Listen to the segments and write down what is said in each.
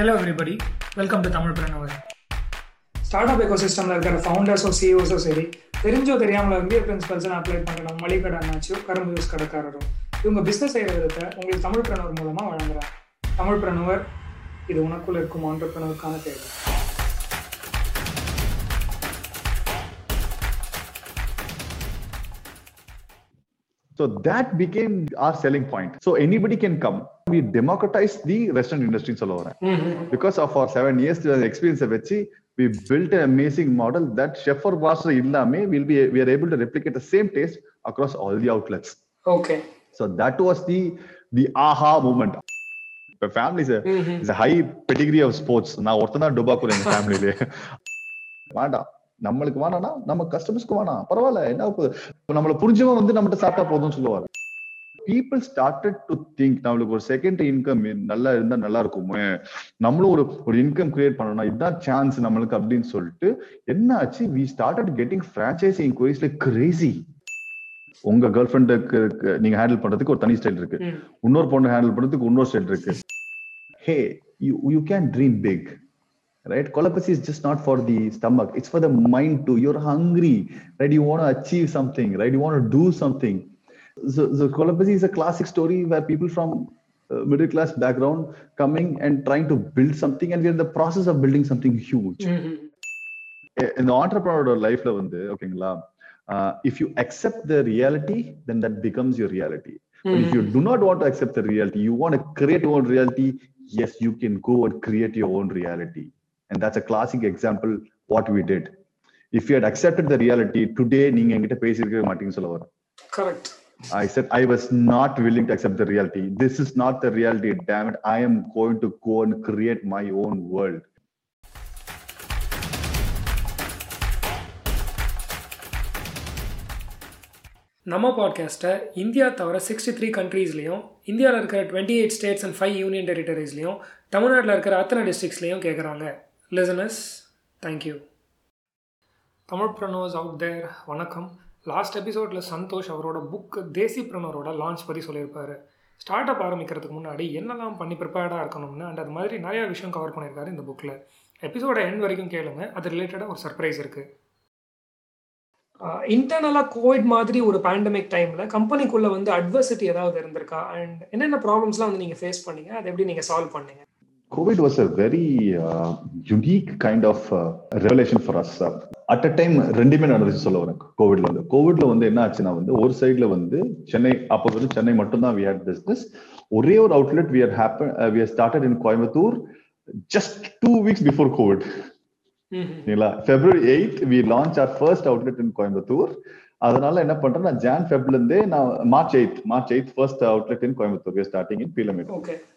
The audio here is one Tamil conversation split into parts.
Hello everybody welcome to Tamil preneur start up எக்கோசிஸ்டமில் இருக்கிற ஃபவுண்டர்ஸோ சிஇஓஸோ சரி தெரிஞ்சோ தெரியாமல் வந்து பிரின்சிபல்ஸ் அப்ளை பண்ணுற மளிகை அண்ணாச்சியோ கரும்பு யூஸ் கடைக்காரரும் இவங்க பிஸ்னஸ் செய்கிற விதத்தை உங்களுக்கு தமிழ் பிரணவர் மூலமாக வழங்குறாங்க. தமிழ் பிரணவர் இது உனக்குள்ள இருக்கும் ஆண்டர்பிரணருக்கான தேவை. So that became our selling point. So anybody can come. We democratized the restaurant industry in Soloran. Because of our seven years experience of Etsy, we built an amazing model that chef or master illame will be we are able to replicate the same taste across all the outlets. Okay So that was the the aha moment. The family is a, is a high pedigree of sports. நான் ஒருத்தன் தான் டுபாக்கூர் எங்க ஃபேமிலியிலே வேண்டாம் நம்மளுக்கு வேணாம்னா நம்ம கஸ்டமர்ஸ்க்கு வேணாம். பரவாயில்ல என்ன நம்மள புரிஞ்சவன் வந்து நம்மகிட்ட சாப்பிட்டா போதும்னு சொல்லுவாரு. பீப்புள் ஸ்டார்டட் டு திங்க் நம்மளுக்கு ஒரு செகண்ட் இன்கம் நல்லா இருந்தா நல்லா இருக்குமே. நம்மளும் ஒரு ஒரு இன்கம் கிரியேட் பண்ணணும் இதுதான் சான்ஸ் நம்மளுக்கு அப்படின்னு சொல்லிட்டு என்ன ஆச்சு we started getting franchisee enquiries like crazy உங்க கேர்ள் ஃப்ரெண்டுக்கு நீங்க ஹேண்டில் பண்றதுக்கு ஒரு தனி ஸ்டைல் இருக்கு. இன்னொரு பொண்ணு ஹேண்டில் பண்றதுக்கு இன்னொரு ஸ்டைல் இருக்கு. Hey you you can dream big right? Colonoscopy is just not for the stomach. It's for the mind too. You're hungry right? You want to achieve something right? You want to do something. So, so colonoscopy is a classic story where people from uh, middle class background coming and trying to build something and we're in the process of building something huge. Mm-hmm. in the entrepreneur life okay uh, if you accept the reality then that becomes your reality. But mm-hmm. if you mm-hmm. do not want to accept the reality you want to create your own reality yes you can go and create your own reality. and that's a classic example what we did if you had accepted the reality today நீங்க என்கிட்ட பேசியிருக்க மாட்டீங்கன்னு சொல்ல வரேன் correct I said I was not willing to accept the reality. This is not the reality. Damn it. I am going to go and create my own world. நம்ம பாட்காஸ்ட்டை இந்தியா தவிர சிக்ஸ்டி த்ரீ கண்ட்ரீஸ்லையும் இந்தியாவில் இருக்கிற twenty eight states and five union டெரிட்டரிஸ்லையும் தமிழ்நாட்டில் இருக்கிற அத்தனை டிஸ்ட்ரிக்ஸ்லையும் கேட்குறாங்க listeners thank you Tamil preneurs out there வணக்கம். லாஸ்ட் எபிசோடில் சந்தோஷ் அவரோட புக் தேசி ப்ரனோரோட லான்ச் பற்றி சொல்லியிருப்பாரு. ஸ்டார்ட் அப் ஆரம்பிக்கிறதுக்கு முன்னாடி என்னெல்லாம் பண்ணி ப்ரிப்பேர்டாக இருக்கணும்னு அண்ட் அது மாதிரி நிறையா விஷயம் கவர் பண்ணியிருக்காரு இந்த புக்கில் எபிசோட எண்ட் வரைக்கும் கேளுங்க. அது ரிலேட்டடாக ஒரு சர்ப்ரைஸ் இருக்குது இன்டர்னலாக கோவிட் மாதிரி ஒரு பேண்டமிக் டைமில் கம்பெனிக்குள்ளே வந்து அட்வர்சிட்டி ஏதாவது இருந்திருக்கா? அண்ட் என்னென்ன ப்ராப்ளம்ஸ்லாம் வந்து நீங்கள் ஃபேஸ் பண்ணீங்க? அதை எப்படி நீங்கள் சால்வ் பண்ணீங்க? COVID was a very uh, unique kind of uh, revelation for us. At a time ரெண்டுமே நடந்துச்சு சொல்ல வரேன். கோவிட்ல வந்து. கோவிட்ல வந்து என்ன ஆச்சுன்னா வந்து ஒரு சைட்ல வந்து சென்னை அப்போ வந்து சென்னை மட்டும்தான் வி ஹேட் பிசினஸ் ஒரே ஒரு outlet we are happen we are started in Coimbatore just two weeks before Covid சரிங்களா February eight we launch our first outlet in Coimbatore அதனால என்ன பண்றேன் நான் ஜான் ஃபெப்ல இருந்தே நான் March eight March eight first outlet in Coimbatore starting in Peelamedu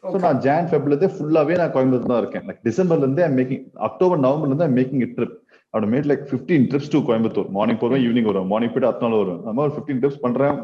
so நான் ஜான் ஃபெப்ல இருந்தே ஃபுல்லாவே நான் கோயம்புத்தூர் தான் இருக்கேன். லைக் டிசம்பர்ல இருந்தே மேக்கிங் அக்டோபர் நவம்பர்ல இருந்து மேக்கிங் ட்ரிப் அவட made like fifteen trips to Coimbatore morning போவேன் ஈவினிங் வரும். மார்னிங் போயிட்டு அடுத்த நாள் வரும். நம்ம ஒரு ஃபிஃப்டீன் ட்ரிப்ஸ் பண்றேன்.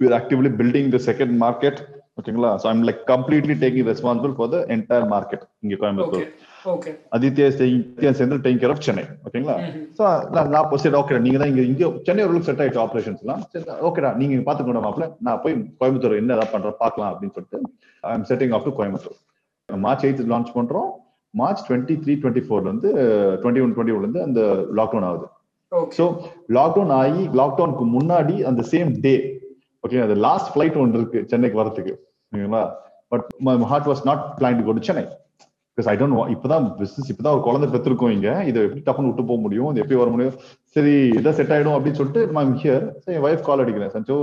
We actively building the second market ஓகேங்களா so I'm like completely taking responsible for the entire market இங்க கோயம்புத்தூர் ஓகே ஆதித்யா ஆதித்யா சேர்ந்து டேக் கேர் ஆஃப் சென்னை ஓகேங்களா ஸோ நான் சரி ஓகே நீங்க தான் இங்க இங்க சென்னை ஓரளவுக்கு செட் ஆயிடுச்சு ஆப்ரேஷன்ஸ் எல்லாம் ஓகேடா நீங்க பாத்துக்கணும் மாப்பிள்ள. நான் போய் கோயம்புத்தூர் என்ன ஏதாவது பண்றேன் பார்க்கலாம் அப்படின்னு சொல்லிட்டு I am setting off to Coimbatore. March eighth launch பண்றோம். மார்ச் டுவெண்ட்டி த்ரீ டுவெண்ட்டி ஃபோர்ல இருந்து டுவெண்ட்டி ஒன் டுவெண்ட்டி ஒன்ல இருந்து அந்த லாக்டவுன் ஆகுது. ஸோ லாக்டவுன் ஆகி லாக்டவுனுக்கு முன்னாடி அந்த சேம் டே ஓகே அது லாஸ்ட் ஃபிளைட் ஒன்று இருக்கு சென்னைக்கு வரதுக்கு ஓகேங்களா but my heart was not plan to go to Chennai because I don't இப்பதான் பிசினஸ் இப்பதான் ஒரு குழந்தை பெற்றிருக்கோம் இங்க. இதை எப்படி டப்புன்னு விட்டு போக முடியும்? இது எப்படி வர முடியும்? சரி இதான் செட் ஆயிடும் அப்படின்னு சொல்லிட்டு நான் ஹியர் என் ஒய்ஃப் கால் அடிக்கிறேன். சஞ்சோ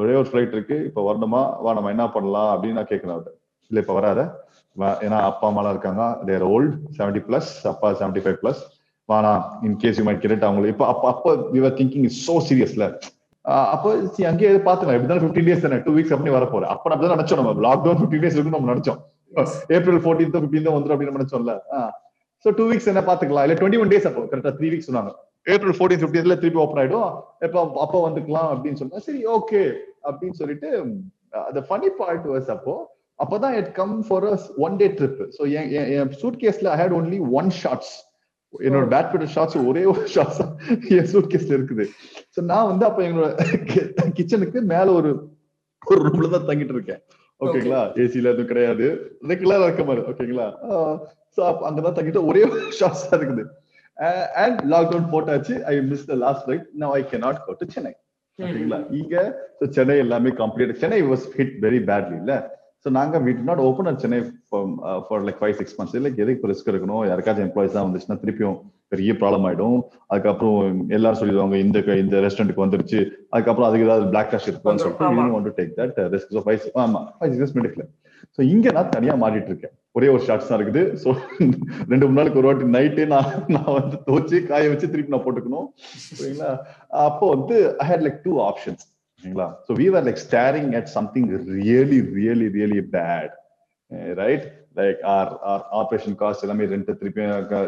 ஒரே ஒரு ஃபிளைட் இருக்கு. இப்ப வரணுமா? வா நம்ம என்ன பண்ணலாம்? அப்படின்னு நான் கேட்கிறேன் அவர்கிட்ட. இல்ல இப்ப வராத. ஏன்னா அப்பா அம்மாலாம் இருக்காங்க. தேர் ஓல்ட் செவன்டி பிளஸ் அப்பா seventy five plus wanna in case you might great அவங்களுக்கு இப்ப அப்ப அப்ப யூஆர் திங்கிங் இஸ் சோ சீரியஸ்ல அப்போ அங்கேயே பாத்துக்கலாம் எப்படி ஃபிஃப்டீன் டேஸ் தானே? டூ வீக்ஸ் அப்படி வர போறேன் அப்ப நம்ம தான் நினைச்சோம். நம்ம லாக்டவுன் ஃபிஃப்டீன் டேஸ் இருக்குன்னு நம்ம நினைச்சோம். ஏப்ரல் ஃபோர்டீன் ஃபிஃப்டீன் வந்துடும் அப்படின்னு நினைச்சோம்ல சோ டூ வீக்ஸ் என்ன பாத்துக்கலாம் இல்ல டுவெண்ட்டி ஒன் டேஸ் அப்போ கரெக்டா த்ரீ வீக்ஸ் சொன்னாங்க. ஏப்ரல் ஃபோர்டீன் ஃபிஃப்டீன்ல திருப்பி ஓப்பன் ஆயிடும். எப்போ அப்போ வந்துக்கலாம் அப்படின்னு சொன்னா சரி ஓகே அப்படின்னு சொல்லிட்டு அந்த ஃபனி பார்ட் வாஸ் அப்போ அப்பதான் it come for us one day trip so N suit கேஸ்ல I had only one shorts என்னோட பேட்மிண்டன் ஷாட்ஸ் ஒரே ஒரு ஷாட்ஸ் என் சூட் கேஸ்ல இருக்குது. ஸோ நான் வந்து அப்ப எங்களோட கிச்சனுக்கு மேல ஒரு ஒரு ரூம்ல தான் தங்கிட்டு இருக்கேன். ஓகேங்களா ஏசில எதுவும் கிடையாது. ரெகுலரா இருக்க. மாதிரி ஓகேங்களா சோ அங்கதான் தங்கிட்டு ஒரே ஷார்ட்ஸ் தான் இருக்குது. அண்ட் லாக்டவுன் போட்டாச்சு. I miss the last right now I cannot go to Chennai ஓகேங்களா இங்க so சென்னை எல்லாமே complete Chennai was hit very badly இல்ல? சோ நாங்க we did not open at Chennai for like five six months like எதுக்கு ரிஸ்க் இருக்கணும் யாருக்காச்சும் எம்ப்ளாயிஸ் தான் வந்துச்சுன்னா திருப்பியும் பெரிய ப்ராப்ளம் ஆயிடும். அதுக்கப்புறம் எல்லாரும் சொல்லிடுவாங்க இந்த இந்த ரெஸ்டாரண்ட்டுக்கு வந்துருச்சு. அதுக்கப்புறம் அதுக்கு ஏதாவது பிளாக் கேஷ் இருக்குன்னு சொல்லிட்டு take that risk so five ஆமா ஃபைவ் சிக்ஸ் மெடிக்கல ஸோ இங்க நான் தனியா மாறிட்டு இருக்கேன். ஒரே ஒரு ஷார்ட்ஸ் தான் இருக்குது. ஸோ ரெண்டு மூணு நாளுக்கு ஒரு வாட்டி நைட்டே நான் நான் வந்து துவச்சு காய வச்சு திருப்பி நான் போட்டுக்கணும். சரிங்களா அப்போ வந்து I had like two options சரிங்களா so we are like staring at something really really really bad right like or or operation cost எல்லாமே ரெண்ட் திருப்பி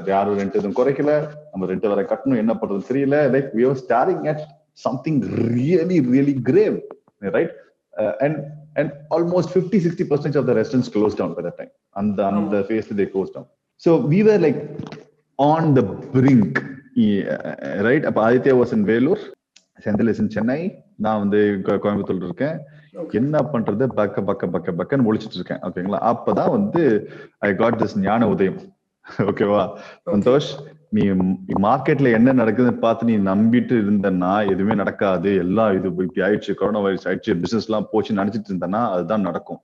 யாரும் ரெண்ட் எதுவும் குறைக்கல. நம்ம ரெண்ட் வர கட்டணும் என்ன பண்றது தெரியல. Like we are staring at something really really grave right and and almost fifty sixty percent of the restaurants close down by time அந்த அந்த phase they close down so we were like on the brink right அப்ப Aditya was in Vellore Senthil is in Chennai. நான் வந்து கோ- கோயம்புத்தூர்ல இருக்கேன். என்ன பண்றது? பக்க பக்க பக்க பக்கன்னு ஒழிச்சிட்டு இருக்கேன். ஓகேங்களா அப்பதான் வந்து ஐ காட் திஸ் ஞான உதயம். ஓகேவா சந்தோஷ் நீ மார்க்கெட்ல என்ன நடக்குதுன்னு பார்த்து நீ நம்பிட்டு இருந்தன்னா எதுவுமே நடக்காது. எல்லாம் இது இப்படி ஆயிடுச்சு கொரோனா வைரஸ் ஆயிடுச்சு பிசினஸ் எல்லாம் போச்சு நினைச்சிட்டு இருந்தனா அதுதான் நடக்கும்.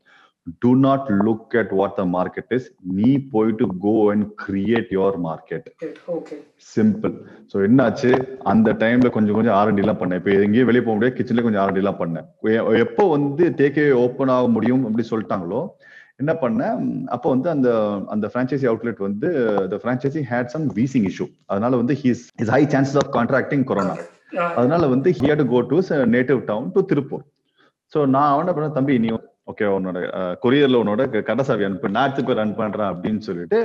To not look at what the market is நீ போயிட்டு go and create your market simple so என்னாச்சு? அந்த டைம்ல கொஞ்சம் கொஞ்சம் ஆர்என்டி எல்லாம் பண்ணேன். இப்போ எங்கேயும் வெளியே போக முடியாது. கிச்சன்ல கொஞ்சம் ஆர்என்டி எல்லாம் பண்ணேன். எப்போ வந்து டேக்கே ஓப்பன் ஆக முடியும் அப்படி சொல்லிட்டாங்களோ என்ன பண்ணேன்? அப்போ வந்து அந்த அந்த ஃப்ரான்ச்சைசி அவுட்லெட் வந்து the franchisee had some wheezing issue அதனால வந்து he's is high chances of contracting corona அதனால வந்து he to go to native town to Tiruppur so நான் அவன பண்ண தம்பி நீ ஓகே உன்னோட கொரியர்ல உன்னோட கடைசாவி அனுப்பு நான் போய் ரன் பண்றேன் அப்படின்னு சொல்லிட்டு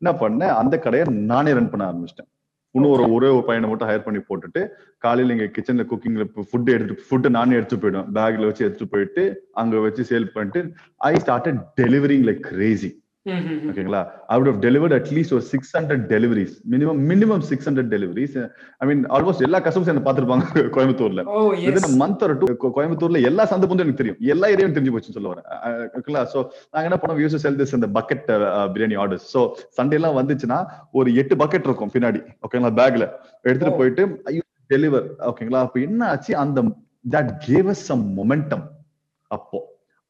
என்ன பண்ணேன் அந்த கடையை நானே ரன் பண்ண ஆரம்பிச்சிட்டேன். இன்னும் ஒரு ஒரே ஒரு பையனை மட்டும் ஹையர் பண்ணி போட்டுட்டு காலையில இங்க கிச்சன்ல குக்கிங்ல ஃபுட் எடுத்து ஃபுட்டு நானே எடுத்து போயிடுவேன். பேக்ல வச்சு எடுத்து போயிட்டு அங்க வச்சு சேல் பண்ணிட்டு I start delivering like crazy ஓகேங்களா? I would have delivered at least ஒரு six hundred deliveries minimum minimum six hundred deliveries I mean almost எல்லா கஸ்டமர்ஸ் என்ன பார்த்திருப்பாங்க கோயம்புத்தூர்ல. மந்த் ஒரு டூ கோயம்புத்தூர்ல எல்லா சந்த புந்தும் எனக்கு தெரியும். எல்லா ஏரியாவும் தெரிஞ்சு போச்சுன்னு சொல்ல வரேன். ஓகேங்களா? சோ நாங்க என்ன பண்ணோம் யூஸ் செல் திஸ் இந்த bucket biryani orders so Sunday எல்லாம் வந்துச்சுன்னா ஒரு எட்டு பக்கெட் இருக்கும் பின்னாடி. ஓகேங்களா? பேக்ல எடுத்துட்டு Oh. போயிட்டு டெலிவர் ஓகேங்களா? அப்ப என்ன ஆச்சு? அந்த that gave us some momentum அப்போ.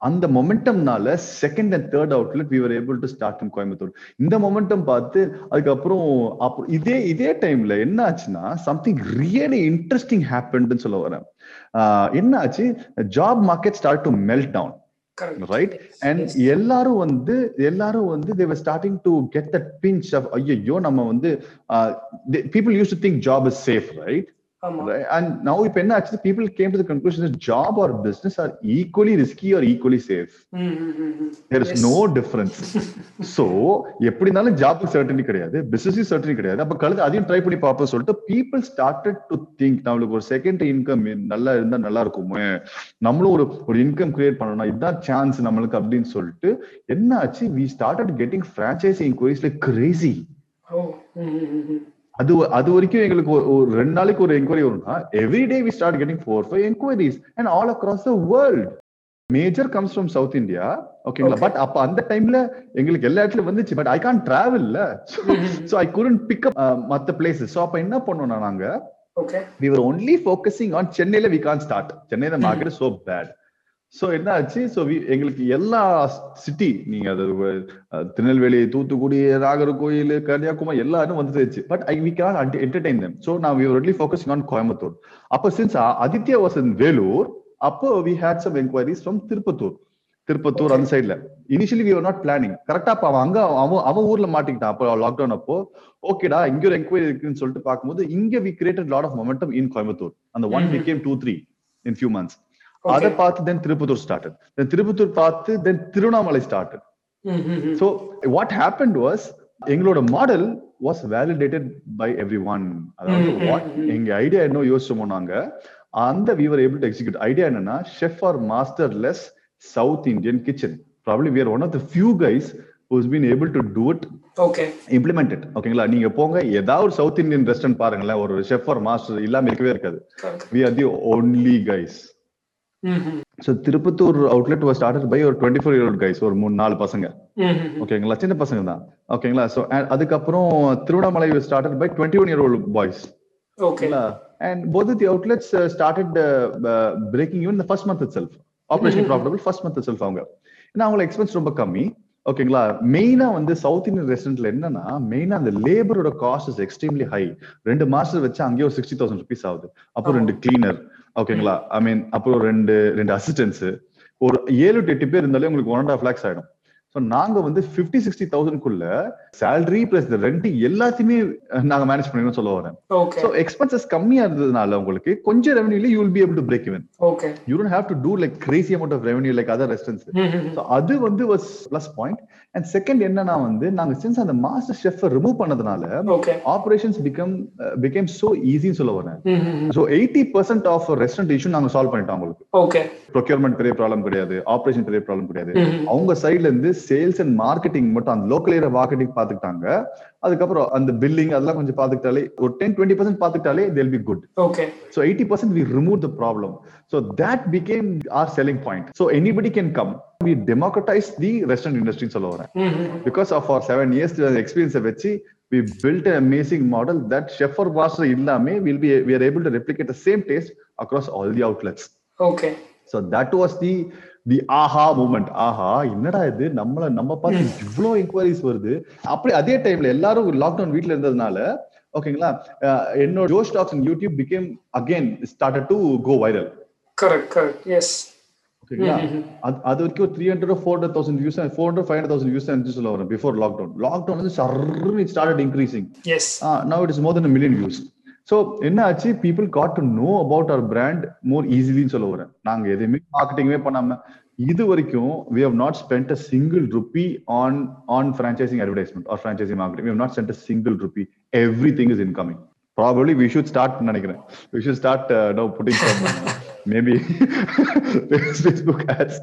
அந்த மொமெண்டம்னால second and third outlet we were able to start in Coimbatore இந்த மொமெண்டம் பார்த்து அதுக்கப்புறம் அப்புறம் இதே இதே டைம்ல என்ன ஆச்சுன்னா சம்திங் ரியலி இன்ட்ரெஸ்டிங் ஹேப்பன்னு சொல்ல வரேன். என்ன ஆச்சு? Job market start to melt down right and எல்லாரும் வந்து எல்லாரும் வந்து they were starting to get that pinch of ஐயோ நம்ம வந்து people use to think job is safe right conclusion job or business are equally risky or equally safe ம், ம், ம், ம். There is Yes. No difference so எப்படி இருந்தாலும் ஜாப் சர்டனி கிடையாது. பிசினஸ் சர்டனி கிடையாது. அப்ப கழுது அதையும் ட்ரை பண்ணி பார்ப்போம் சொல்லிட்டு பீப்புள் ஸ்டார்டட் டு திங்க் நம்மளுக்கு ஒரு செகண்ட் இன்கம் நல்லா இருந்தா நல்லா இருக்குமே. நம்மளும் ஒரு ஒரு இன்கம் கிரியேட் பண்ணணும் இதுதான் சான்ஸ் நம்மளுக்கு அப்படின்னு சொல்லிட்டு என்ன ஆச்சு? We started getting franchisee enquiries like crazy. அது அது வரைக்கும் எங்களுக்கு ஒரு- ரெண்டு நாளைக்கு ஒரு என்கொயரி வரும்னா every day we start getting four five enquiries and all across the world major comes from South India ஓகேங்களா. பட் அப்ப அந்த டைம்ல எங்களுக்கு எல்லா இடத்துலயும் வந்துச்சு. But I Khan டிராவல்ல so I couldn't pick up மத்த பிளேசஸ் ஸோ அப்ப என்ன பண்ணோம்னா நாங்க we were only focusing on சென்னையில we can't start. சென்னையில மார்க்கெட் so bad. சோ என்ன ஆச்சு சோ எங்களுக்கு எல்லா சிட்டி நீங்க அது திருநெல்வேலி தூத்துக்குடி நாகர்கோயில் கன்னியாகுமரி எல்லாரும் வந்துருச்சு but I we can entertain them. So now we were only focusing on Coimbatore அப்போ since Aditya was in Vellore அப்போ we had some enquiries from Tirupattur Tirupattur அந்த சைடுல இனிஷியலி வி நாட் பிளானிங் கரெக்டா அப்ப அவன் அங்க அவன் அவன் ஊர்ல மாட்டிக்கிட்டான். அப்போ லாக்டவுன் அப்போ ஓகேடா இங்க ஒரு என்கொயரி இருக்குன்னு சொல்லிட்டு பார்க்கும்போது இங்க we created lot of momentum in Coimbatore அந்த one Mhm. Became two three in few months அதை பார்த்து then Tirupattur started then Tirupattur பார்த்து then Tiruvannamalai started so what happen was எங்களோட model was validated by everyone அதாவது Mhm, வாட் mhm. எங்க ஐடியா என்ன யோசிச்சோமோ நாங்க அந்த we were able to execute idea என்னன்னா chef or master less South Indian kitchen probably we are one of the few guys who's been able to do it okay implemented ஓகேங்களா நீங்க போங்க ஏதாவது ஒரு சவுத் இந்தியன் ரெஸ்டாரண்ட் பாருங்களேன் ஒரு ஷெஃப் ஆர் மாஸ்டர் இல்லாம இருக்கவே இருக்காது. We are the only guys so Tirupattur outlet was started by ஒரு டுவெண்ட்டி ஃபோர் இயர் கைஸ் ஒரு மூணு நாலு பசங்க. ஓகேங்களா சின்ன பசங்க தான். ஓகேங்களா ஸோ அதுக்கப்புறம் Tiruvannamalai started by twenty one year old boys okay and both of the outlets uh, started uh, uh, breaking even the first month itself. Operation profitable first month itself அவங்க. ஏன்னா அவங்கள எக்ஸ்பென்ஸ் ரொம்ப கம்மி. ஓகேங்களா மெயினா வந்து சவுத் இந்தியன் ரெஸ்டாரண்ட்ல என்னன்னா மெயினா அந்த லேபரோட காஸ்ட் இஸ் எக்ஸ்ட்ரீம்லி ஹை ரெண்டு மாசம் வச்சு அங்கேயே ஒரு சிக்ஸ்டி தௌசண்ட் ருபீஸ் ஆகுது. அப்புறம் ரெண்டு கிளீனர் ஓகேங்களா? ஐ மீன் அப்புறம் ரெண்டு ரெண்டு அசிஸ்டன்ஸ் ஒரு ஏழு டு எட்டு பேர் இருந்தாலே உங்களுக்கு ஒன் அண்ட் ஆஃப் லேக்ஸ் ஆயிடும். ஸோ நாங்க வந்து ஃபிஃப்டி சிக்ஸ்டி தௌசண்ட்குள்ள சேலரி பிளஸ் ரெண்ட் எல்லாத்தையுமே நாங்க மேனேஜ் பண்ணிக்கணும் சொல்ல வரேன். ஸோ எக்ஸ்பென்சஸ் கம்மியா இருந்ததுனால உங்களுக்கு கொஞ்சம் ரெவன்யூல you will be able to break even you don't have to do like crazy amount of revenue like other restaurants so அது வந்து was plus point and second என்னன்னா வந்து நாங்க சின்ஸ் அந்த மாஸ்டர் ஷெஃப் ரிமூவ் பண்ணதுனால ஆபரேஷன்ஸ் பிகம் பிகேம் சோ ஈஸின்னு சொல்ல வரேன். So eighty percent of restaurant issue நாங்க சால்வ் பண்ணிட்டோம் உங்களுக்கு. ப்ரொக்யூர்மெண்ட் பெரிய ப்ராப்ளம் கிடையாது ஆபரேஷன் பெரிய ப்ராப்ளம் கிடையாது. அவங்க சைட்ல இருந்து சேல்ஸ் அண்ட் மார்க்கெட்டிங் மட்டும் அந்த லோக்கல் ஏரியா மார்க்கெட்டிங் பாத்துக்கிட்டாங்க அதுக்கப்புறம் அந்த பில்லிங் அதெல்லாம் கொஞ்சம் பாத்துக்கிட்டாலே ஒரு ten twenty percent பாத்துக்கிட்டாலே they'll be good okay So 80% we remove the problem. So that became our selling point. So anybody can come. We democratize the restaurant industry in Solora. Because of our seven years experience of Vechi, we built an amazing model that chef or master illame will be we are able to replicate the same taste across all the outlets. Okay So that was the the aha moment ஆஹா என்னடா இது? நம்மள நம்ம பார்த்து இவ்வளோ என்கொயரிஸ் வருது. அப்படி அதே டைம்ல எல்லாரும் லாக்டவுன் வீட்ல இருந்ததுனால ஓகேங்களா என்னோட Joe stocks YouTube became again started to go viral correct correct yes ஓகேங்களா அது அது வரைக்கும் three hundred four hundred thousand views four hundred five hundred thousand views சொல்ல வரும் பிஃபோர் லாக்டவுன் லாக்டவுன் வந்து சர்ன்னு it started increasing yes now it is more then million views so என்ன ஆச்சு? People got to know about our brand more ஈஸிலின்னு சொல்ல வரேன். நாங்க எதுவுமே மார்க்கெட்டிங்கே பண்ணாம இது வரைக்கும் we have not spent a single rupee on on franchising advertisement or franchising marketing we have not spent a single rupee everything is incoming probably we should start நினைக்கிறேன். We should start no putting maybe Facebook ads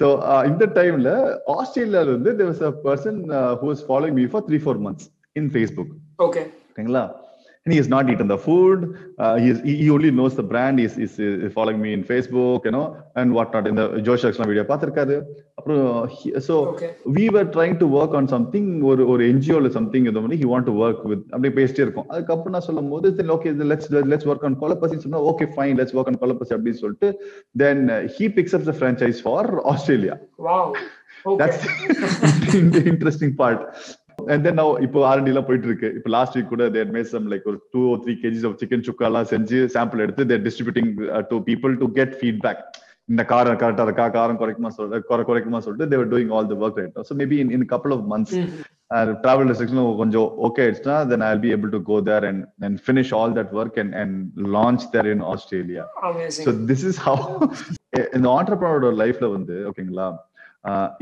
so இந்த டைம்ல ஆஸ்திரேலியால இருந்து there was a person who was following me for three four months in Facebook okay ஓகேங்களா and he has not eaten the food. Uh, he, is, he only knows the brand. He's, is is following me in Facebook, you know, and whatnot. In the Josh Akshan video, பார்த்திருக்காரு Okay. we were trying to work on something ஒரு ஒரு NGO ல something இது மாதிரி he want to work with அப்படியே பேசிட்டே இருக்கும் அதுக்கப்புறம் நான் சொல்லும் போது okay let's let's work on கொலப்பசி சொன்னா okay fine let's work on கொலப்பசி அப்படின்னு சொல்லிட்டு then uh, he picks up the franchise for Australia. Wow okay And then now இப்போ ஆர்என்டி எல்லாம் போயிட்டு இருக்கு இப்போ லாஸ்ட் வீக் கூட தேர் மேட் சம் லைக் ஒரு two three kgs of chicken chukka எல்லாம் செஞ்சு சாம்பிள் எடுத்து there distributing to people to get feedback இந்த காரம் கரெக்டா இருக்கா? காரம் குறைக்குமா சொல்ற குறை குறைக்குமா சொல்லிட்டு they're doing all the work right so maybe in in couple of months travel restriction கொஞ்சம் ஓகே ஆயிடுச்சுன்னா then I be able to go there and and finish all that work and and launch there in Australia so this is how இந்த ஆண்டர்பிரனரோட லைஃப்ல வந்து ஓகேங்களா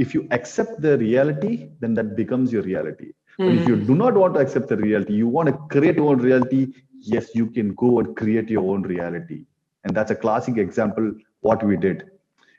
If you accept the reality then that becomes your reality if you do not want to accept the reality you want create own reality yes you can go and create your own reality and that's a classic example what we did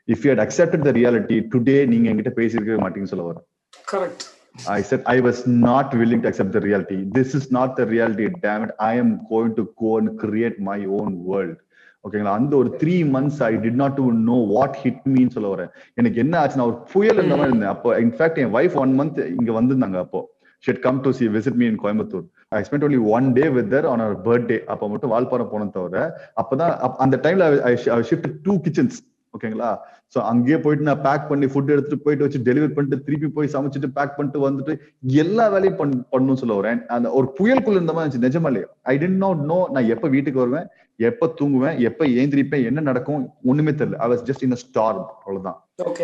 if you had accepted the reality today நீங்க என்கிட்ட பேசியிருக்கவே மாட்டீங்கன்னு சொல்ல வரேன் correct I said I was not willing to accept the reality. This is not the reality. Damn it. I am going to go and create my own world. ஓகேங்களா? அந்த ஒரு three months I did not to know what hit me சொல்ல வரேன். எனக்கு என்ன ஆச்சு நான் ஒரு புயல் இந்த மாதிரி இருந்தேன் அப்போ இன்ஃபேக்ட் என் ஒய்ஃப் ஒன் மந்த் இங்க வந்திருந்தாங்க அப்போ. She'd come to see visit me in Coimbatore I spend only one day with her on her birthday அப்போ மட்டும் வால்பாறை போன தவிர அப்பதான் அப்- அந்த டைம்ல ஐ ஷிஃப்ட் டூ கிச்சன்ஸ் ஓகேங்களா? சோ அங்கேயே போயிட்டு நான் பேக் பண்ணி ஃபுட் எடுத்துட்டு போயிட்டு வச்சு டெலிவரி பண்ணிட்டு திருப்பி போய் சமைச்சிட்டு பேக் பண்ணிட்டு வந்துட்டு எல்லா வேலையும் பண் பண்ணணும் சொல்ல வரேன். அந்த ஒரு புயலுக்குள்ள இருந்த மாதிரி இருந்துச்சு. நிஜமாலே. ஐ டென்ட் நாட் நோ நான் எப்ப வீட்டுக்கு வருவேன். எப்ப தூங்குவேன் எப்ப ஏந்திரிப்பேன் என்ன நடக்கும் ஒண்ணுமே தெரியல. I was just in storm அவ்வளவுதான்.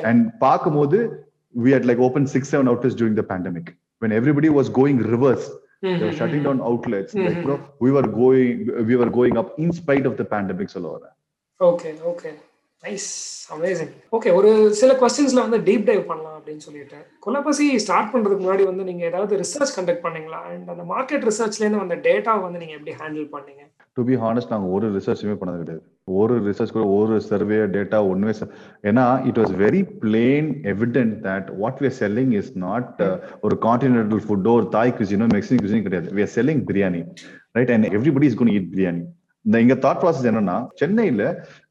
அண்ட் பார்க்கும்போது we had like opened six seven outlets during the pandemic. When everybody was going reverse they were shutting down outlets. Like bro we were going we were going up in spite of the pandemic சொல்ல வரேன் okay okay nice amazing okay ஒரு சில கொஸ்டின்ஸ்ல வந்து டீப் டைவ் பண்ணலாம் அப்படின்னு சொல்லிட்டு. கொலபசி ஸ்டார்ட் பண்றதுக்கு முன்னாடி வந்து நீங்க ஏதாவது ரிசர்ச் கண்டக்ட் பண்ணீங்களா? அண்ட் அந்த மார்க்கெட் ரிசர்ச்ல இருந்து வந்த டேட்டா வந்து நீங்க எப்படி ஹேண்டில் பண்ணீங்க? டு பி ஹானஸ்ட் நாங்க ஒரு ரிசர்ச்சுமே பண்ணது கிடையாது. ஒரு ரிசர்ச் கூட ஒரு சர்வே டேட்டா se- ஏன்னா it was very plain evident that what we are selling is not ஒரு கான்டினென்டல் ஃபுட்டோ ஒரு தாய் குசினோ மெக்சிகன் குசினோ கிடையாது. We are selling biryani right and everybody is gonna eat biryani இந்த இங்க தாட் ப்ராசஸ் என்னன்னா சென்னையில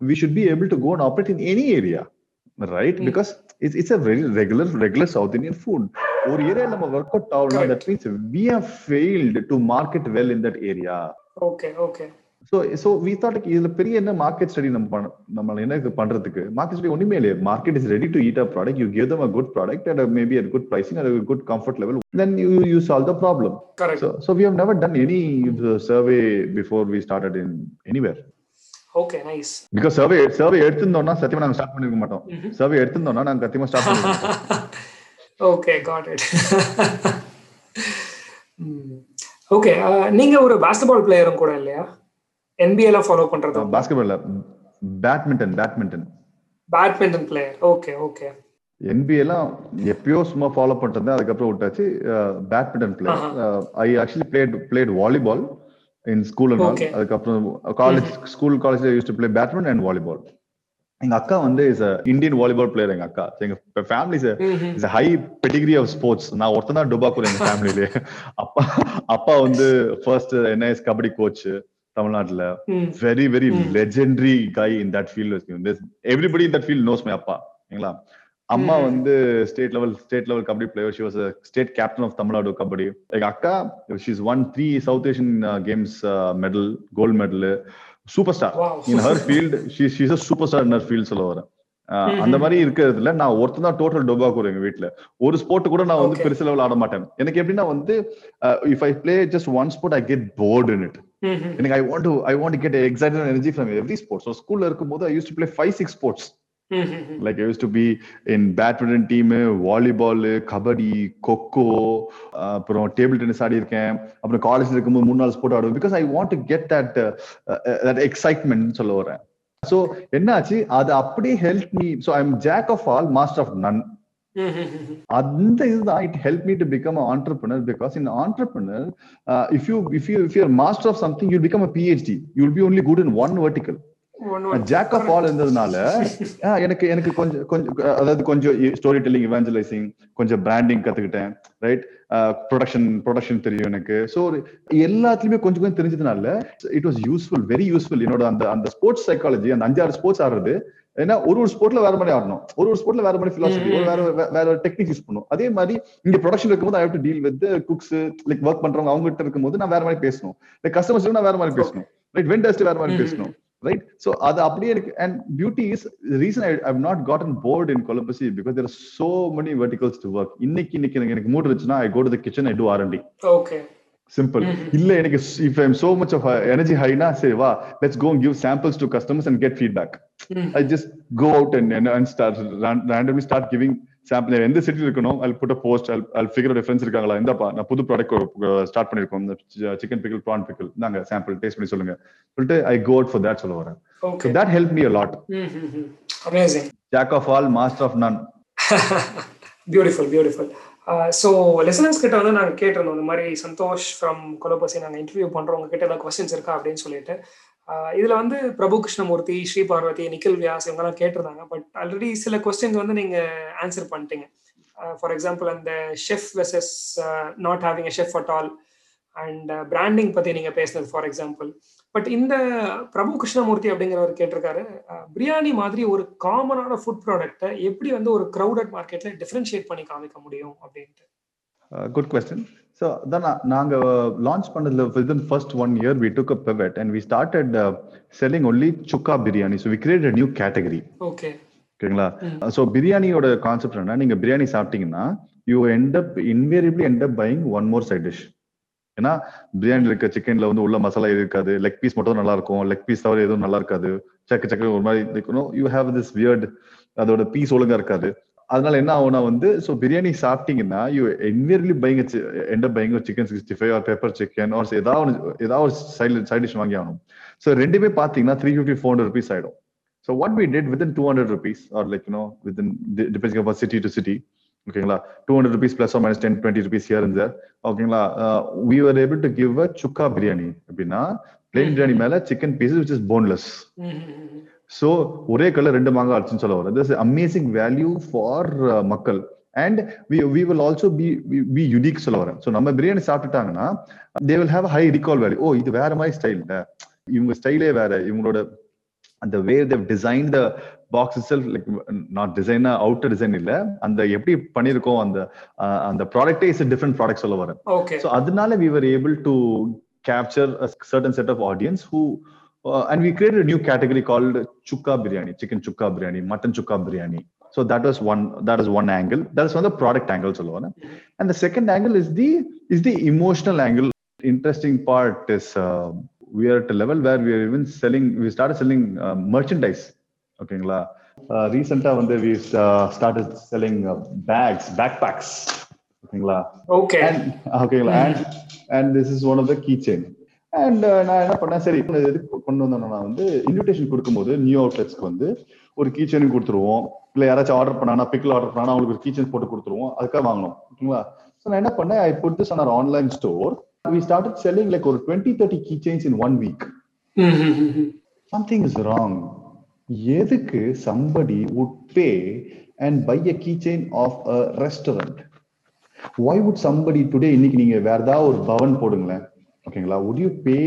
we should be able to go and operate in any area right. Because it's it's a very regular regular south Indian food ஒரு ஏரியா நம்ம ஒர்க் அவுட் ஆகணும் that means we have failed to market well in that area okay okay so so we thought இதுல பெரிய என்ன மார்க்கெட் ஸ்டடி நம்ம பண்ண நம்ம என்ன இது பண்றதுக்கு? மார்க்கெட் ஸ்டடி ஒண்ணுமே இல்லையே. Market is ready to eat a product you give them a good product at maybe at good pricing at a good comfort level then you you solve the problem. Correct so so we have never done any uh, survey before we started in anywhere. Okay nice because survey survey எடுத்திருந்தோம்னா சத்தியமா நாங்க ஸ்டார்ட் பண்ணிருக்க மாட்டோம். survey எடுத்திருந்தோம்னா நாங்க சத்தியமா ஸ்டார்ட் பண்ணிருக்க மாட்டோம். ஓகே காட் இட் ஓகே நீங்க ஒரு பாஸ்கெட்பால் பிளேயரும் கூட இல்லையா? என்பிஏல ஃபாலோ பண்றது? Basketball badminton badminton badminton player okay okay எல்லாம் எப்பயோ சும்மா ஃபாலோ பண்ணிட்டு அதுக்கப்புறம் விட்டாச்சு badminton player I actually played played volleyball in school. அதுக்கப்புறம் காலேஜ் ஸ்கூல் காலேஜ்ல use to play badminton and volleyball எங்க அக்கா வந்து இஸ் இந்தியன் வாலிபால் பிளேயர் எங்க அக்கா. எங்க family is high pedigree of sports நான் ஒருத்தன் தான் டுபாக்கூர் எங்க ஃபேமிலிலே அப்பா அப்பா வந்து ஃபர்ஸ்ட் என்ஐஎஸ் கபடி கோச் தமிழ்நாட்டுல. Very very. Legendary guy in that field everybody in that field knows my அப்பா. சரிங்களா அம்மா. வந்து state level state level kabaddi player she was state captain of Tamil Nadu kabaddi. எங்க அக்கா she's one three South Asian Games medal gold medal super star. In her field she's a super star in her field சொல்ல வரேன். அந்த மாதிரி இருக்கிறதுல நான் ஒருத்தன் தான் டோட்டல் டொபாக்கூர் எங்க வீட்ல. ஒரு ஸ்போர்ட் கூட நான் வந்து. பெருசு லெவல் ஆட மாட்டேன். எனக்கு எப்படின்னா வந்து if I play just one sport I get bored in it எனக்கு I want I want get excited energy from every sports ஸ்கூல்ல இருக்கும்போது I use to play five six sports like use to be in badminton team volleyball kabaddi kho kho அப்புறம் டேபிள் டென்னிஸ் ஆடி இருக்கேன். அப்புறம் காலேஜ்ல இருக்கும்போது மூணு நாள் ஸ்போர்ட் ஆடுவேன். Because I want to get that that excitement சொல்ல வரேன் ஸோ என்னாச்சு? அது அப்படியே help me so I am jack of all master of none அந்த இதுதான். It help me to become entrepreneur because in entrepreneur if you if you if you master of something you become a PhD you will be only good in one vertical jack of all இருந்ததுனால எனக்கு எனக்கு கொஞ்சம் கொஞ்சம் அதாவது கொஞ்சம் ஸ்டோரி டெல்லிங் இவாஞ்சலைசிங் கொஞ்சம் பிராண்டிங் கத்துக்கிட்டேன் ரைட் ப்ரொடக்ஷன் ப்ரொடக்ஷன் தெரியும் எனக்கு. ஸோ எல்லாத்துலயுமே கொஞ்சம் கொஞ்சம் தெரிஞ்சதுனால it was useful very useful என்னோட அந்த அந்த ஸ்போர்ட்ஸ் சைக்காலஜி அந்த அஞ்சாறு ஸ்போர்ட்ஸ் ஆடுறது ஏன்னா ஒரு ஒரு ஸ்போர்ட்ல வேற மாதிரி ஆடணும். ஒரு ஒரு ஸ்போர்ட்ல வேற மாதிரி பிலாசபி ம். வேற வேற ஒரு டெக்னிக் யூஸ் பண்ணும் அதே மாதிரி இங்க ப்ரொடக்ஷன் இருக்கும்போது I have to deal with cooks like work பண்றவங்க அவங்க கிட்ட இருக்கும்போது நான் வேற மாதிரி பேசணும். லைக் கஸ்டமர்ஸ் நான் வேற மாதிரி பேசணும். ரைட் வெண்டர்ஸ் வேற மாதிரி. பேசணும். ரைட் சோ அது அப்படியே இருக்கு. And beauty is reason I have not gotten bored in கொலம்பசி because there so many verticals to work இன்னைக்கு இன்னைக்கு எனக்கு எனக்கு மூட் இருந்துச்சுன்னா I go to the kitchen I do R D okay simple Mhm. இல்ல எனக்கு if I am so much of energy ஹைனா சரி வா let's go give samples to customers and get feedback I just go out and and, and start ran- randomly sample எந்த சிட்டி இருக்கணும் I'll put a post I'll, I'll figure out friends இருக்காங்களா இந்தாப்பா நான் புது ப்ராடக்ட் ஸ்டார்ட் பண்ணிருக்கோம் சிக்கன் பிக்கல் ப்ரான் பிக்கல் நாங்க சாம்பிள் டேஸ்ட் பண்ணி சொல்லுங்க. சொல்லிட்டு I go out for that சொல்ல வரேன். Okay so that helped me a lot. Amazing jack of all master of none. Beautiful beautiful so listeners கிட்ட வந்து நாங்கள் கேட்டிருந்தோம் இந்த மாதிரி சந்தோஷ் ஃப்ரம் கொலபசி நாங்கள் இன்டர்வியூ பண்ணுறோம் உங்ககிட்ட ஏதாவது கொஸ்டின்ஸ் இருக்கா அப்படின்னு சொல்லிட்டு. இதுல வந்து பிரபு கிருஷ்ணமூர்த்தி ஸ்ரீ பார்வதி நிக்கில் வியாஸ் இவங்கெல்லாம் கேட்டிருந்தாங்க. பட் ஆல்ரெடி சில கொஸ்டின்ஸ் வந்து நீங்க ஆன்சர் பண்ணிட்டீங்க. ஃபார் எக்ஸாம்பிள் அந்த chef versus not having a chef at all and branding பத்தி நீங்க பேசினது ஃபார் எக்ஸாம்பிள் பட் இந்த பிரபு கிருஷ்ணமூர்த்தி அப்படிங்கிறவர் கேட்டிருக்காரு. பிரியாணி மாதிரி ஒரு காமனான ஃபுட் ப்ராடக்ட்டை எப்படி வந்து ஒரு க்ரௌடட் மார்க்கெட்ல டிஃபரன்ஷியேட் பண்ணி காமிக்க முடியும் அப்படின்ட்டு. குட் கொஸ்டின் ஸோ தான் நாங்க லான்ச் பண்ணதுல within first one year we took a pivot and we started selling only chukka biryani so we create new category okay ஓகேங்களா. ஸோ பிரியாணியோட கான்செப்ட் என்ன நீங்க பிரியாணி சாப்பிட்டீங்கன்னா you end up invariably end up buying one more side dish ஏன்னா பிரியாணில இருக்க சிக்கன்ல வந்து உள்ள மசாலா இருக்காது. லெக் பீஸ் மட்டும் நல்லா இருக்கும். லெக் பீஸ் தவிர எதுவும் நல்லா இருக்காது. சக்கு சக்கு ஒரு மாதிரி இருக்கணும். யூ ஹேவ் திஸ் வியர்ட் அதோட பீஸ் ஒழுங்கா இருக்காது. அதனால என்ன ஆகும்னா வந்து ஸோ பிரியாணி சாப்பிட்டீங்கன்னா you invariably buying end up buying chicken sixty five or pepper chicken or ஏதாவது ஏதாவது ஒரு சைடு சைட் டிஷ் வாங்கி ஆகணும். ஸோ ரெண்டுமே பார்த்தீங்கன்னா three fifty four hundred rupees ஆயிடும். We did within 200 rupees, or like you know, within de- depending upon city to city, ஓகேங்களா two hundred rupees plus or minus ten twenty rupees here there ஓகேங்களா we are able to give a chukka biryani அப்படின்னா பிளெயின் பிரியாணி மேல chicken pieces which is boneless so ஒரே கல்ல ரெண்டு மாங்காய் அடிச்சுன்னு சொல்ல வரும் திஸ் அமேசிங் வேல்யூ ஃபார் மக்கள். And we we will also be be unique சொல்ல வரேன் ஸோ நம்ம biryani சாப்பிட்டுட்டாங்கன்னா they will have high recall value ஓ இது வேற மாதிரி ஸ்டைல் இவங்க ஸ்டைலே வேற. இவங்களோட அந்த way they design the box self like not டிசைனா அவுட்டர் டிசைன் இல்ல. அந்த எப்படி பண்ணிருக்கோம் அந்த அஹ், அந்த ப்ராடக்டே இஸ் டிஃப்ரெண்ட் ப்ராடக்ட் சொல்ல வரேன் so அதனால we were able to capture a certain set of audience who uh, and we created a new category called chukka biryani chicken chukka biryani mutton chukka biryani so that was one that is one angle that is one of the product angle சொல்லுவாங்க and the second angle is the is the emotional angle interesting part is uh, we are at a level where we are even selling we started selling uh, merchandise ஓகேங்களா ரீசெண்டா வந்து we uh, started selling uh, bags backpacks ஓகேங்களா ஓகே and ஓகேங்களா and and this is one of the key chain and uh, நான் என்ன பண்ணேன்? சரி எதுக்கு கொண்டு வந்தேன்னா வந்து இன்விடேஷன் கொடுக்கும்போது நியூ அவுட்லெட்ஸ்க்கு வந்து ஒரு கீச்சனும் கொடுத்துருவோம். இல்லை யாராச்சும் ஆர்டர் பண்ணானா பிக்கில் ஆர்டர் பண்ணானா அவங்களுக்கு ஒரு கீச்சன் போட்டு கொடுத்துருவோம். அதுக்காக வாங்கணும் ஓகேங்களா? ஸோ நான் என்ன பண்ணேன்? I put this on online store we started selling like ஒரு twenty thirty key chains in one week something is wrong எதுக்கு somebody would pay and buy a keychain of a restaurant why would somebody today இன்னைக்கு நீங்க வேற ஏதாவது ஒரு பவன் போடுங்களேன். ஓகேங்களா would you pay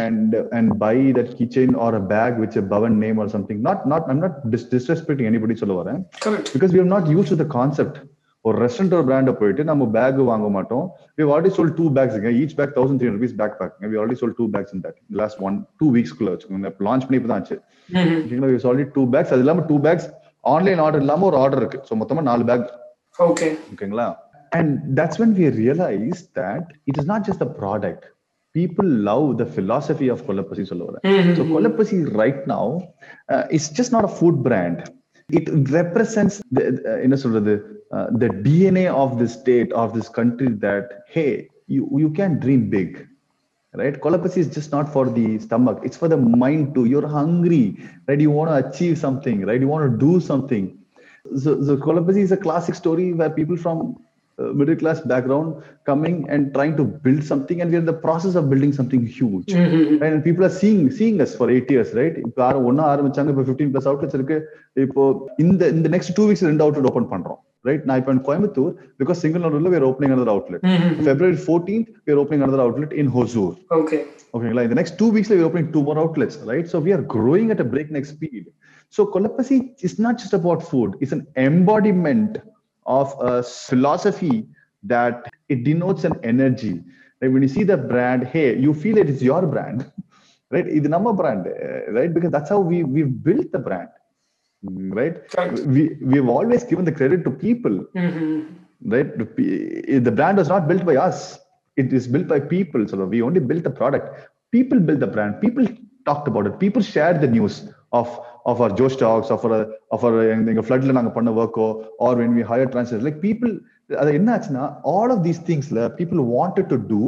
and and buy that keychain or a bag with a Pawan name or something not not i'm not dis- disrespecting anybody சொல்ல வரேன் correct because we have not used to the concept ஒரு ரெஸ்டாரண்ட் ஒரு பிராண்ட போயிட்டு நம்ம பேக் வாங்க மாட்டோம் we have already sold two bags each bag thousand three rupees bag bag we already sold two bags in that last one two weeks குள்ள வச்சுக்கோங்க லான்ச் பண்ணி இப்பதான் ஆச்சு ஓகேங்களா we sold டூ பேக்ஸ் அது இல்லாம டூ பேக்ஸ் ஆன்லைன் ஆர்டர் இல்லாம ஒரு ஆர்டர் இருக்கு ஸோ மொத்தமா நாலு பேக் ஓகே ஓகேங்களா and that's when we realize that it is not just the product people love the philosophy of Kolapasi mm-hmm. So Kolapasi right now, uh, it's just not a food brand. It represents the, uh, in uh, a sort the, the DNA of the state, of this country that, hey, you, you can dream big right? Kolapasi is just not for the stomach. It's for the mind too. You're hungry right? You want to achieve something right? You want to do something. So, so kolapasi is a classic story where people from middle class background coming and trying to build something and we're in the process of building something huge right? and people are seeing seeing us for eight years right இப்போ ஆறு ஒன்னா ஆரம்பிச்சாங்க இப்போ ஃபிஃப்டீன் பிளஸ் அவுட்லெட்ஸ் இருக்கு இப்போ இந்த இந்த நெக்ஸ்ட் டூ வீக்ஸ் ரெண்டு அவுட்லெட் ஓப்பன் பண்றோம் ரைட் நான் இப்போ கோயம்புத்தூர் பிகாஸ் சிங்கிள் நோட்ல where opening another outlet February 14th, we are opening another outlet in Hosur. Okay Okay, like the next two weeks, we are opening two more outlets, right? So we are growing at a breakneck speed. So Kolapasi is not just about food; it's an embodiment of a philosophy that it denotes an energy. Like when you see the brand, hey, you feel it is your brand, right? It's number brand, uh, right? Because that's how we we've built the brand, Mm, right? Correct. We we've always given the credit to people right? The, p- the brand was not built by us. It is built by people. So we only built the product. People built the brand. People talked about it. People shared the news of of our Josh Talks of of எங்க ஃபிளட்ல நாங்க பண்ண ஒர்க்கோ or when we hire translate like people அது என்ன ஆச்சுன்னா all of these திங்ஸ்ல people wanted to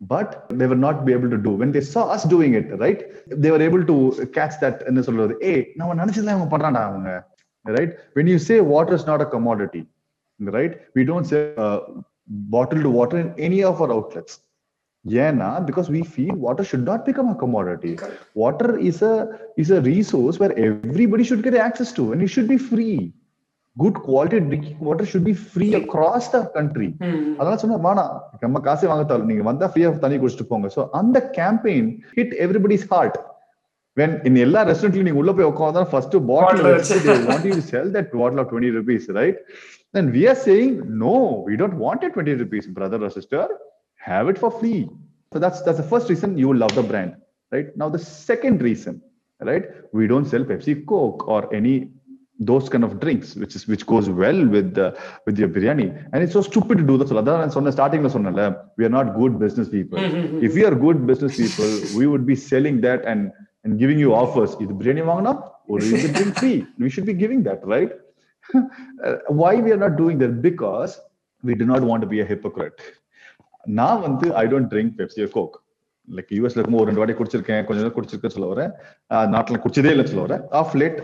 but they will not be able to do when they as doing it right they able to catch that என்ன சொல்றது ஏ நம்ம நினைச்சதுல அவங்க பண்றாண்டா அவங்க right when you say water is not a commodity right we don't say bottle to water in any of our outlets ஏன்னா because we feel water should not become a commodity water is a is a resource where everybody should get access to and it should be free good quality drinking water should be free across the country அதெல்லாம் சொன்னா வேணாம் நம்ம காசே வாங்க தேவை நீங்க வந்தா ஃப்ரீயா தண்ணி குடிச்சிட்டு போங்க சோ அந்த campaign hit everybody's heart when in எல்லா ரெஸ்டாரண்ட்லயும் நீங்க உள்ள போய் உட்காந்தா ஃபர்ஸ்ட் பாட்டில் வச்சு they want you to sell that bottle of 20 rupees right then we are saying no we don't want it 20 rupees brother or sister have it for free so that's that's the first reason you will love the brand right now the second reason right we don't sell pepsi coke or any those kind of drinks which is which goes well with the with your biryani and it's so stupid to do that so அதான் நான் சொன்ன ஸ்டார்டிங்ல சொன்னல we are not good business people if we are good business people we would be selling that and and giving you offers இது பிரியாணி வாங்கினா ஒரு இது drink free we should be giving that right Uh, why we are not doing that because we do not want to be a hypocrite நான் வந்து I don't drink Pepsi Coke like யூஎஸ்ல இருக்கும் ஒரு ரெண்டு வாட்டி குடிச்சிருக்கேன் கொஞ்சம் நேரம் குடிச்சிருக்கேன் சொல்ல வரேன் நாட்டுல குடிச்சதே இல்லை சொல்ல வரேன் of late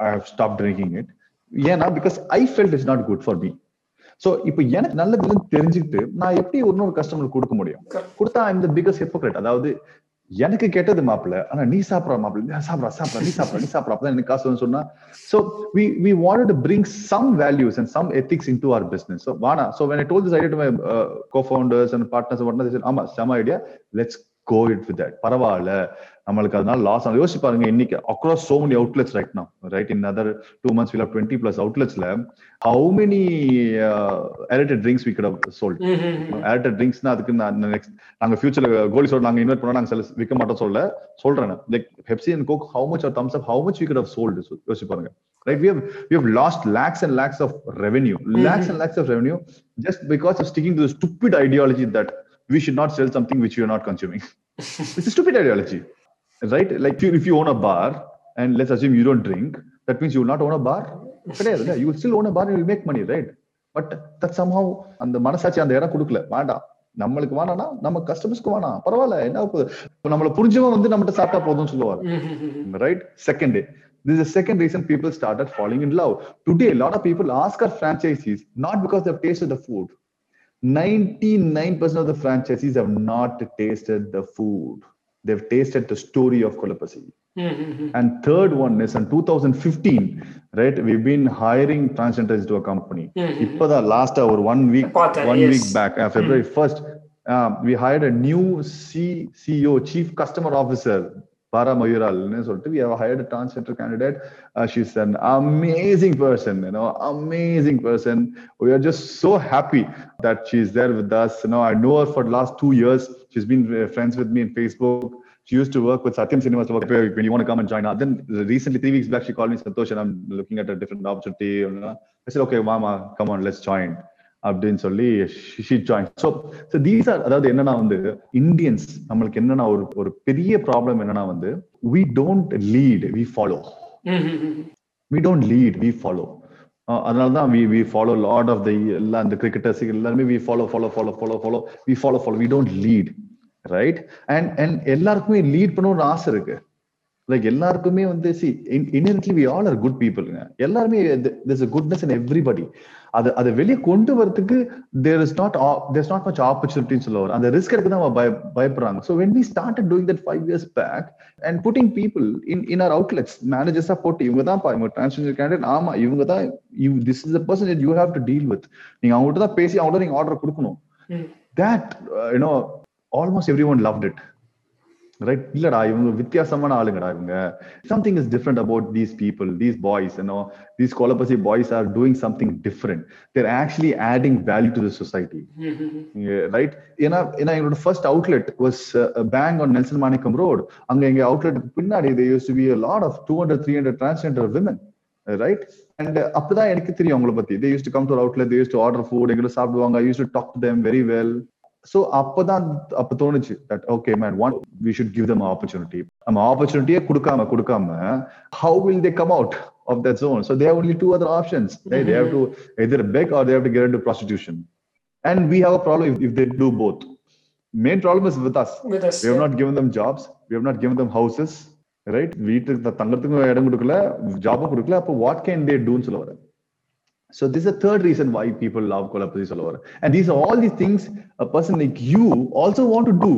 I have stop drinking it ஏன்னா because I felt is not good for me so இப்போ எனக்கு நல்லதுன்னு தெரிஞ்சுக்கிட்டு நான் எப்படி இன்னொரு கஸ்டமர் கொடுக்க முடியும்? கொடுத்தா இந்த பிகஸ்ட் ஹிப்போக்ரேட் அதாவது எனக்கு கெட்டது மாப்பிள்ள ஆனா நீ சாப்பிட்ற மாப்பிள்ள சாப்பிட சாப்பிட நீ சாப்பிட நீ சாப்பிட்ற அப்பதான் எனக்கு காசு சொன்னா so we we want to bring some values and some ethics in to our business so wanna so when I told this idea to my co founders and partners ஆமா செம idea let's go it with that பரவாயில்ல நம்மளுக்கு அதனால லாஸ் ஆகும். யோசிச்சு பாருங்க இன்னைக்கு அக்ராஸ் சோ மெனி அவுட்லெட்ஸ் ரைட் now right in other two months will twenty plus அவுட்லெட்ஸ்ல how many elected drinks we could sold aerated ட்ரிங்க்ஸ்னா அதுக்கு நான் நெக்ஸ்ட் நாங்க ஃபியூச்சர்ல கோலி சோல் நாங்க இன்வெஸ்ட் பண்ணா நாங்க விற்க மாட்டோம் சொல்ல சொல்றேன் like Pepsi and Coke how much are Thums Up how much we could sold யோசிச்சு பாருங்க. Right have we have lost lakhs and lakhs of revenue lakhs and lakhs of revenue just because of sticking to stupid ideology that we should not sell something which you are not consuming. it's a stupid ideology, right? Like if you, if you own a bar and let's assume you don't drink, that means you will not own a bar. கிடையாது you will still own a bar and you will make money, right? But that somehow அந்த மனசாட்சி அந்த இடம் கொடுக்கல வேண்டாம் நம்மளுக்கு வேணாம்னா நம்ம கஸ்டமர்ஸ்க்கு வேணாம் பரவாயில்ல என்ன போகுது நம்மள புரிஞ்சவன் வந்து நம்மகிட்ட சாப்பிட்டா போதும்னு சொல்லுவார் right second This is the second reason people started falling in love. Today, a lot of people ask our franchisees not because they've tasted the food, 99% of the franchisees have not tasted the food. They've tasted the story of Kolapasi. And third one is in 2015, right? We've been hiring transgenders to a company. Ipada last hour, one week, one yes. week back, uh, February 1st, uh, we hired a new C CEO, Chief Customer Officer, Para Mayural so we have hired a transgender candidate. Uh, she's an amazing person, you know, amazing person. We are just so happy that she's there with us. You know, I know her for the last two years. She's been uh, friends with me in Facebook. She used to work with Satyam Cinemas to work when you want to come and join us. Then recently, three weeks back, she called me Santosh and I'm looking at a different opportunity. You know? I said, okay, Mama, come on, let's join. அப்படின்னு சொல்லி she join. So so these are அதாவது என்னன்னா வந்து இந்தியன்ஸ் நம்மளுக்கு என்னன்னா ஒரு ஒரு பெரிய ப்ராப்ளம் என்னன்னா வந்து we don't lead we follow we don't lead we follow அதனால தான் we we follow lot of the எல்லா அந்த கிரிக்கெட்டர்ஸ் எல்லாருமே we follow follow follow follow follow we follow follow we don't lead right and and எல்லாருக்குமே லீட் பண்ணணும்னு ஆசை இருக்கு. லைக் எல்லாருக்குமே வந்து see inherently we all are good பீப்புளுங்க எல்லாருமே திஸ் குட்னஸ் இன் எவ்ரிபடி அது அதை வெளியே கொண்டு வரதுக்கு there is not there not much ஆப்பர்ச்சுனிட்டின்னு சொல்ல வரும் அந்த ரிஸ்க் எடுக்க தான் பய பயப்படுறாங்க. So when we start doing that five years back and putting people in in our outlets மேனேஜர்ஸா போட்டு இவங்க தான் இவங்க டிரான்ஸ்ஜெண்டர் கேண்டிடேட் ஆமா இவங்க தான் you this is the person you have to deal with நீங்க அவங்ககிட்ட தான் பேசி அவங்கள்ட்ட நீங்க ஆர்டர் கொடுக்கணும். That you know almost every one loved it right இல்லடா இவங்க வித்தியாசமான ஆளுங்கடா இவங்க. Something is different about these people these boys you know these Kolapasi boys are doing something different there actually adding value to the society right ஏன்னா ஏன்னா எங்களோட first outlet was bank on Nelson Manickam road அங்க எங்க அவுட்லெட்டுக்கு பின்னாடி they use to be lot of two hundred three hundred transgender women right and அப்படிதான் எனக்கு தெரியும் அவங்கள பத்தி. They use to come to outlet they use to order food எங்கிட்ட சாப்பிடுவாங்க. Use to talk to them very well so அப்பதான் அப்ப தோணுச்சு that okay man one we should give them opportunity நம்ம ஆப்பர்ச்சுனிட்டியே கொடுக்காம கொடுக்காம how will they come out of that zone so they've only two other options they have to either beg or they've to get to prostitution and we have a problem if they do both main problem is with us With us, we have not given them jobs we have not given them houses right வீட்டுக்கு தங்கறதுக்கும் இடம் கொடுக்கல ஜாபும் கொடுக்கல அப்போ வாட் கேன் தே டூன்னு சொல்ல வரேன் So this is the third reason why people love Kolapati Solawara. And these are all these things a person like you also want to do,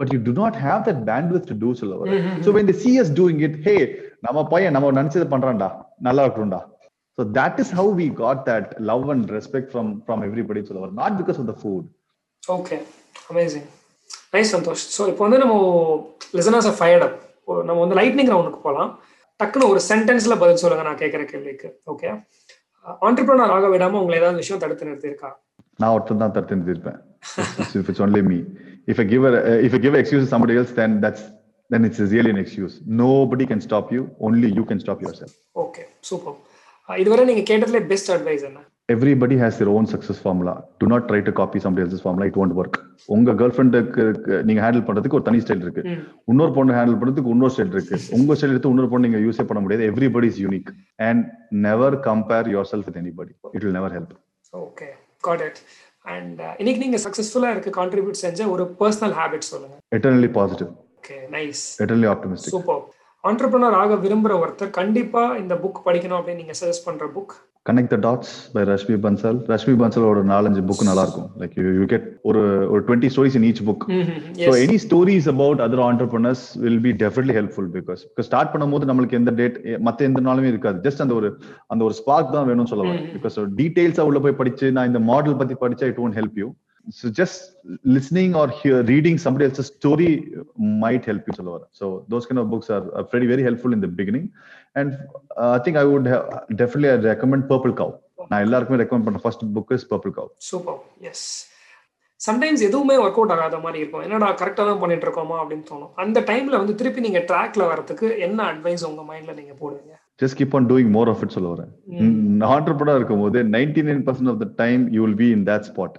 but you do not have that bandwidth to do Solawara. So when they see us doing it, hey, நம்ம பையன் நம்ம நினைச்சது பண்றான்டா நல்லா இருக்கணும்டா So that is how we got that love and respect from from everybody Solawara, not because of the food. Okay amazing nice Santosh so இப்போ வந்து நம்ம லிசனர்ஸ் ஃபயர்ட் அப் நம்ம வந்து லைட்னிங் ரவுண்டுக்கு போகலாம் டக்குன்னு ஒரு சென்டென்ஸ்ல பதில் சொல்லுங்க நான் கேட்குற கேள்விக்கு ஓகே ஆண்டர்பிரனர் ஆக விடாம உங்களை ஏதாவது விஷயம் தடுத்து நிறுத்தியிருக்கா நான் ஒருத்தன் தான் தடுத்து நிறுத்திருப்பேன் if it's only me if i give a if i give an excuse to somebody else then that's then it's really an excuse nobody can stop you only you can stop yourself okay super இதுவரை நீங்க கேட்டதுல பெஸ்ட் அட்வைஸ் என்ன Everybody has their own success formula. Do not try to copy somebody else's formula. It won't work. உங்க கேர்ள் ஃப்ரெண்டுக்கு நீங்க ஹேண்டில் பண்றதுக்கு ஒரு தனி ஸ்டைல் இருக்கு. இன்னொரு பொண்ணு ஹேண்டில் பண்றதுக்கு இன்னொரு ஸ்டைல் இருக்கு. உங்க ஸ்டைல் எடுத்து இன்னொரு பொண்ணு நீங்க யூஸே பண்ண முடியாது. Everybody is unique and never compare your self with anybody it will never help okay got it and இன்னைக்கு நீங்க சக்சஸ்ஃபுல்லா இருக்க கான்ட்ரிபியூட் செஞ்ச ஒரு பர்சனல் ஹேபிட் சொல்லுங்க. Eternally positive. Okay nice eternally optimistic. Super entrepreneur ஆக விரும்புற ஒருத்தர் கண்டிப்பா இந்த புக் படிக்கணும் அப்படின்னு நீங்க சஜஸ்ட் பண்ற book connect the dots by Rashmi Bansal Rashmi பன்சலோட நாலஞ்சு புக் நல்லா இருக்கும் லைக் யூ கெட் ஒரு ஒரு twenty stories in each book so any stories about other entrepreneurs will be definitely helpful because start பண்ணும்போது நம்மளுக்கு எந்த டேட் மத்த எந்த நாளுமே இருக்காது. ஜஸ்ட் அந்த ஒரு அந்த ஒரு ஸ்பார்க் தான் வேணும்னு சொல்லுவாங்க பிகாஸ் டீடைல்ஸா உள்ள போய் படிச்சு நான் இந்த மாடல் பத்தி படிச்சா it won't help you so just listening or hear reading somebody else's story might help you சொல்ல வரேன். So those kind of books are, are very very helpful in the i think i would have, definitely I'd recommend purple cow. நான் எல்லாருக்குமே ரெக்கமெண்ட் பண்ற first book is purple cow super yes sometimes எதுவுமே ஒர்க் அவுட் ஆகாத மாதிரி இருக்கும். என்னடா கரெக்டாக தான் பண்ணிட்டு இருக்கோமா அப்படின்னு தோணும். அந்த டைம்ல வந்து திருப்பி நீங்க ட்ராக்ல வரதுக்கு என்ன அட்வைஸ் உங்க மைண்ட்ல நீங்க போடுவீங்க? Just keep on doing more of it சொல்ல வரேன். ஆண்டர்பனர் இருக்கும் போது ninety nine percent of the time you will be in that spot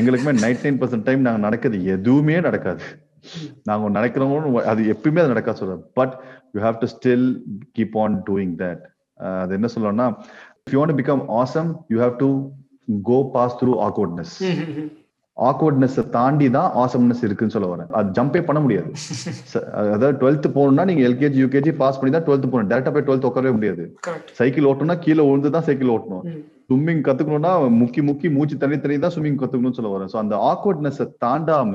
எங்களுக்குமே நைன்டி நைன் பர்சன்ட் டைம் நாங்க நடக்கிறது எதுவுமே நடக்காது. நாங்க நடக்கிறவங்க அது எப்பயுமே அது நடக்காது சொல்றேன் but you have to still keep on doing that அது என்ன சொல்லணும்னா you want become awesome you have to go pass through awkwardness awkwardness தாண்டி தான் ஆசம்னஸ் இருக்குன்னு சொல்ல வரேன். அது ஜம்பே பண்ண முடியாது. அதாவது டுவெல்த் போகணும்னா நீங்க எல்கேஜி யூகேஜி பாஸ் பண்ணி தான் டுவெல்த் போகணும். டேரக்டா போய் டுவெல்த் உட்காரவே முடியாது. சைக்கிள் ஓட்டணும்னா கீழே விழுந்து தான் சைக்கிள் ஓட்டணும். ஸ்விம்மிங் கத்துக்கணும்னா முக்கி முக்கி மூச்சு தண்ணி தண்ணி தான் ஸ்விம்மிங் கத்துக்கணும்னு சொல்ல வரேன். ஸோ அந்த awkwardness தாண்டாம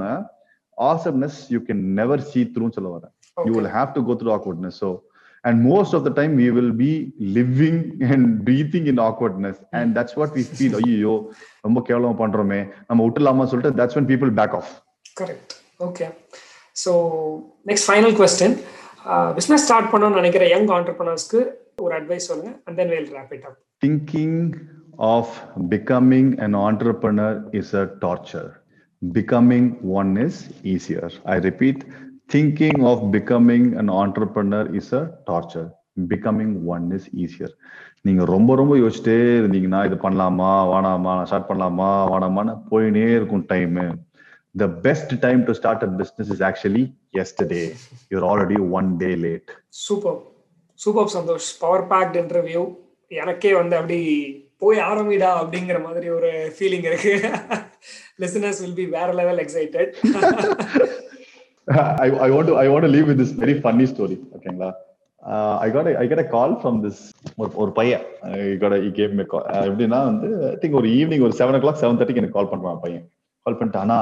awesomeness you can never see த்ரூன்னு சொல்ல வரேன். You will have to go through awkwardness so and most of the time we will be living and breathing in awkwardness. And that's what we feel. ஐயோ ரொம்ப கேவலமா பண்றோமே. நம்ம விட்டுலாமா சொல்லிட்டு that's when people back off. Correct okay so next final question business start பண்ணணும்னு நினைக்கிற யங் ஆண்டர்பனர்ஸ்க்கு ஒரு அட்வைஸ் சொல்லுங்க. And then we'll wrap it up thinking of becoming an entrepreneur is a torture. Becoming one is easier. I repeat, thinking of becoming an entrepreneur is a torture. Becoming one is easier நீங்க ரொம்ப ரொம்ப யோசிச்சுட்டே இருந்தீங்கன்னா இது பண்ணலாமா வேணாமா ஸ்டார்ட் பண்ணலாமா வேணாமான்னு போயினே இருக்கும் time the best time to start a business is actually yesterday you're already one day late super super Santosh power packed interview எனக்கே வந்து அப்படி போய் ஆரம்பிடா அப்படிங்கிற மாதிரி ஒரு ஃபீலிங் இருக்கு லிசனர்ஸ் வில் பி வேற level excited I, I want to I want to leave with this very funny story. ஓகேங்களா I got I get a call from this ஒரு ஒரு பையன். ஐ got I came May call எப்படின்னா வந்து ஐ திங்க் ஒரு ஈவினிங் ஒரு செவன் ஓ கிளாக் செவன் தேர்ட்டிக்கு எனக்கு கால் பண்றான் பையன். கால் பண்ணிட்டு ஆனா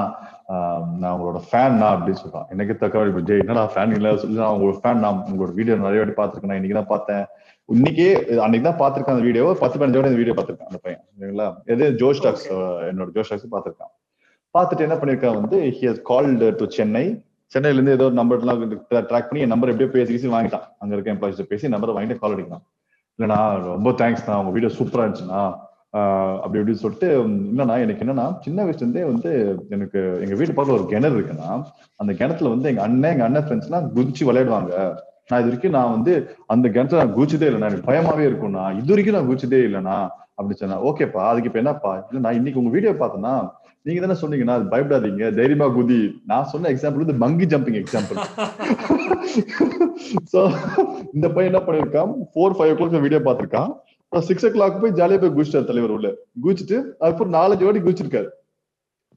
நான் உங்களோட ஃபேன் நான் அப்படின்னு சொல்றான். எனக்கு தக்க ஜெய் என்னடா ஃபேன் இல்ல? சொல்லி நான் உங்களோட ஃபேன் நான் உங்களோட வீடியோ நிறைய வாட்டி பார்த்துருக்கேன். இன்னைக்கு தான் பார்த்தேன். இன்னைக்கே அன்னைக்கு தான் பார்த்திருக்கேன் அந்த வீடியோ பத்து பதினஞ்சோட இந்த வீடியோ பார்த்திருக்கேன் அந்த பையன் சரிங்களா? எது? ஜோ ஸ்டாக்ஸ் என்னோட ஜோ ஸ்டாக்ஸ் பார்த்திருக்கான். பார்த்துட்டு என்ன பண்ணிருக்கான் வந்து he has called to Chennai சென்னையில இருந்து ஏதோ ஒரு நம்பர் எல்லாம் ட்ராக் பண்ணி என் நம்பர் எப்படியோ பேசி பேசி வாங்கிட்டான். அங்க இருக்க எம்ப்ளாயிஸ் பேசி நம்பர் வாங்கிட்டு கால் அடிக்கலாம் இல்லைண்ணா ரொம்ப தேங்க்ஸ்ண்ணா உங்க வீடியோ சூப்பரா இருந்துச்சுண்ணா. அப்படி இப்படின்னு சொல்லிட்டு என்னன்னா எனக்கு என்னன்னா சின்ன வயசுல இருந்தே வந்து எனக்கு எங்க வீட்டு பக்கத்துல ஒரு கிணறு இருக்குன்னா அந்த கிணத்துல வந்து எங்க அண்ணன் எங்க அண்ணன் ஃப்ரெண்ட்ஸ் எல்லாம் குதிச்சு விளையாடுவாங்க. நான் இது வரைக்கும் நான் வந்து அந்த கிணத்துல நான் குதிச்சதே இல்லைண்ணா. எனக்கு பயமாவே இருக்கும்ண்ணா. இது வரைக்கும் நான் குதிச்சதே இல்லைண்ணா. அப்படி சொன்னா ஓகேப்பா அதுக்கு இப்ப என்னப்பா? இல்ல நான் இன்னைக்கு உங்க வீடியோ பார்த்தேன்னா நீங்க தானே சொன்னீங்கன்னா பயப்படாதீங்க. தைரியமா குதி. நான் சொன்ன எக்ஸாம்பிள் வந்து பங்கி ஜம்பிங் எக்ஸாம்பிள் சோ இந்த பையன் என்ன பண்ணிருக்கான்? Four five o'clock video பார்த்திருக்கான். சிக்ஸ் ஓ கிளாக் போய் ஜாலியா போய் குதிச்சிட்டார் தலைவர் உள்ள. குதிச்சுட்டு அதுக்கப்புறம் நாலஞ்சு வாட்டி குதிச்சிருக்காரு.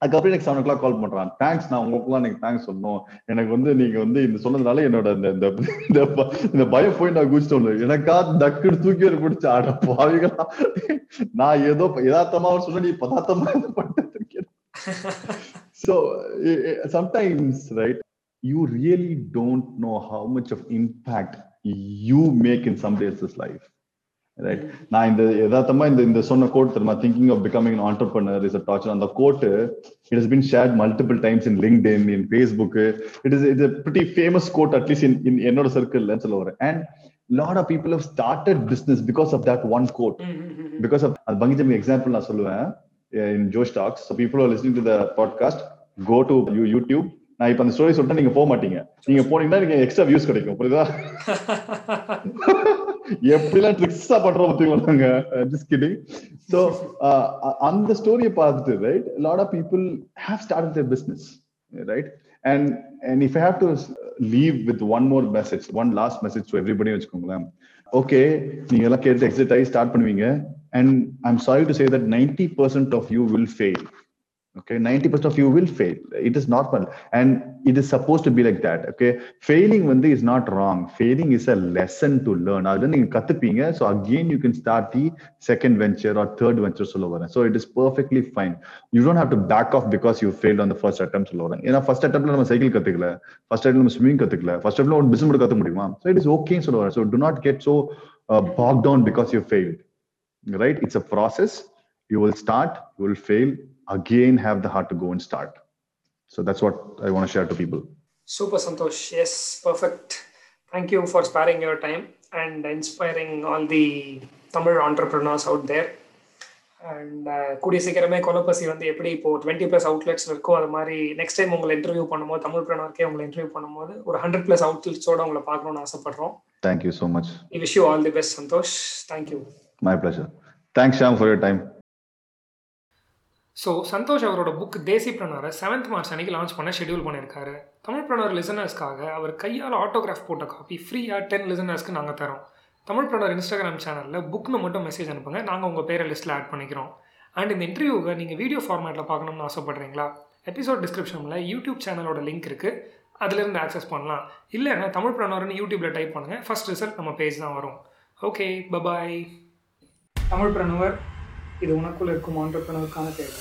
அதுக்கப்புறம் எனக்கு செவன் ஓ கிளாக் கால் பண்றான். தேங்க்ஸ் நான் உங்களுக்குலாம் எனக்கு தேங்க்ஸ் சொல்லணும். எனக்கு வந்து நீங்க வந்து இந்த சொன்னதுனால என்னோட இந்த இந்த பயம் போய் நான் குதிச்சிட்டோம் எனக்கா டக்குன்னு தூக்கி ஒரு பிடிச்ச. ஆட பாவிகளா. நான் ஏதோ யதார்த்தமா சொன்ன நீ பதார்த்தமா பண்ணிட்டு இருக்கேன் so sometimes right you really don't know how much of impact you make in somebody else's life right நான் இந்த யதார்த்தமா இந்த இந்த சொன்ன கோட் தெரியுமா? Thinking of becoming entrepreneur is a torture அந்த quote it is been shared multiple times in LinkedIn in Facebook it is it's pretty famous quote at least in in என்னோட சர்க்கிள்ல சொல்ல வரேன். And lot of people have started business because of that one quote because of அது பங்கி ஜம்பி எக்ஸாம்பிள் நான் சொல்லுவேன். In Josh Talks so people are listening to the podcast go to you YouTube நான் இப்ப அந்த ஸ்டோரி சொல்லிட்டு நீங்க போக மாட்டீங்க. நீங்க போனீங்கன்னா நீங்க எக்ஸ்ட்ரா வியூஸ் கிடைக்கும். புரியுதா? எப்படிலாம் ட்ரிக்ஸா பண்றோம் பார்த்தீங்களா நாங்க? ஜஸ்ட் கிட்டிங் ஸோ அந்த ஸ்டோரியை பார்த்துட்டு right lot of people have start their business right and and if I have to leave with one more message one last message to everybody வச்சுக்கோங்களேன். ஓகே நீங்க எல்லாம் கேட்டு எக்ஸைட் ஆகி ஸ்டார்ட் பண்ணுவீங்க. And i'm sorry to say that 90% of you will fail okay 90% of you will fail it is normal and it is supposed to be like that okay failing when is not wrong failing is a lesson to learn அதுல நீங்க கத்துப்பீங்க so again you can start the second venture or third venture சொல்ல வரேன் so it is perfectly fine you don't have to back off because you failed on the first attempt சொல்ல வரேன் ஏன்னா ஃபர்ஸ்ட் அட்டம்ப்ட்ல நம்ம சைக்கிள் கத்துக்கல ஃபர்ஸ்ட் அட்டம்ப்ட் நம்ம ஸ்விமிங் கத்துக்கல ஃபர்ஸ்ட் அட்டம்ப்ட்ல ஒரு பிசினஸ் கத்துக்க முடியுமா so it is okay சொல்ல வரேன் so do not get so uh, bogged down because you failed right it's a process you will start you will fail again have the heart to go and start. So that's what I want to share to people. Super Santosh. Yes, perfect. Thank you for sparing your time and inspiring all the Tamil entrepreneurs out there. And கூடிய சீக்கிரமே கொலப்பசி வந்து எப்படி இப்போ டுவெண்ட்டி ப்ளஸ் அவுட்லெட்ஸ் இருக்கோ அது மாதிரி நெக்ஸ்ட் டைம் உங்களை இன்டர்வியூ பண்ணும்போது தமிழ் பிரணவர்க்கே உங்களை இன்டர்வியூ பண்ணும்போது ஒரு ஹண்ட்ரட் ப்ளஸ் அவுட்லெட்ஸோட உங்களை பார்க்கணும்னு ஆசைப்படுறோம் Thank you so much. We wish you all the best Santhosh thank you My pleasure. Thanks Sham for your time so Santosh அவரோட புக் தேசி பிரணரை செவன்த் மார்ச் அன்னைக்கு லான்ச் பண்ண ஷெடியூல் பண்ணியிருக்காரு. தமிழ் பிரணர் லிசனர்ஸ்க்காக அவர் கையால் ஆட்டோகிராஃப் போட்ட காப்பி ஃப்ரீயாக டென் லிசனர்ஸ்க்கு நாங்கள் தரோம். தமிழ் பிரணர் இன்ஸ்டாகிராம் சேனலில் புக்னு மட்டும் மெசேஜ் அனுப்புங்க. நாங்கள் உங்கள் பேரை லிஸ்ட்டில் ஆட் பண்ணிக்கிறோம். அண்ட் இந்த இன்டர்வியூவை நீங்கள் வீடியோ ஃபார்மேட்டில் பார்க்கணும்னு ஆசைப்பட்றீங்களா? எபிசோட் டிஸ்கிரிப்ஷனில் யூடியூப் சேனலோட லிங்க் இருக்குது அதிலிருந்து ஆக்சஸ் பண்ணலாம். இல்லைன்னா தமிழ் பிரணர்னு யூடியூப்பில் டைப் பண்ணுங்கள் ஃபர்ஸ்ட் ரிசல்ட் நம்ம பேஜ் தான் வரும். ஓகே பபாய் தமிழ் பிரணுவர் இது உனக்குள் இருக்கும் ஆண்டர்பிரனருக்கான தேவை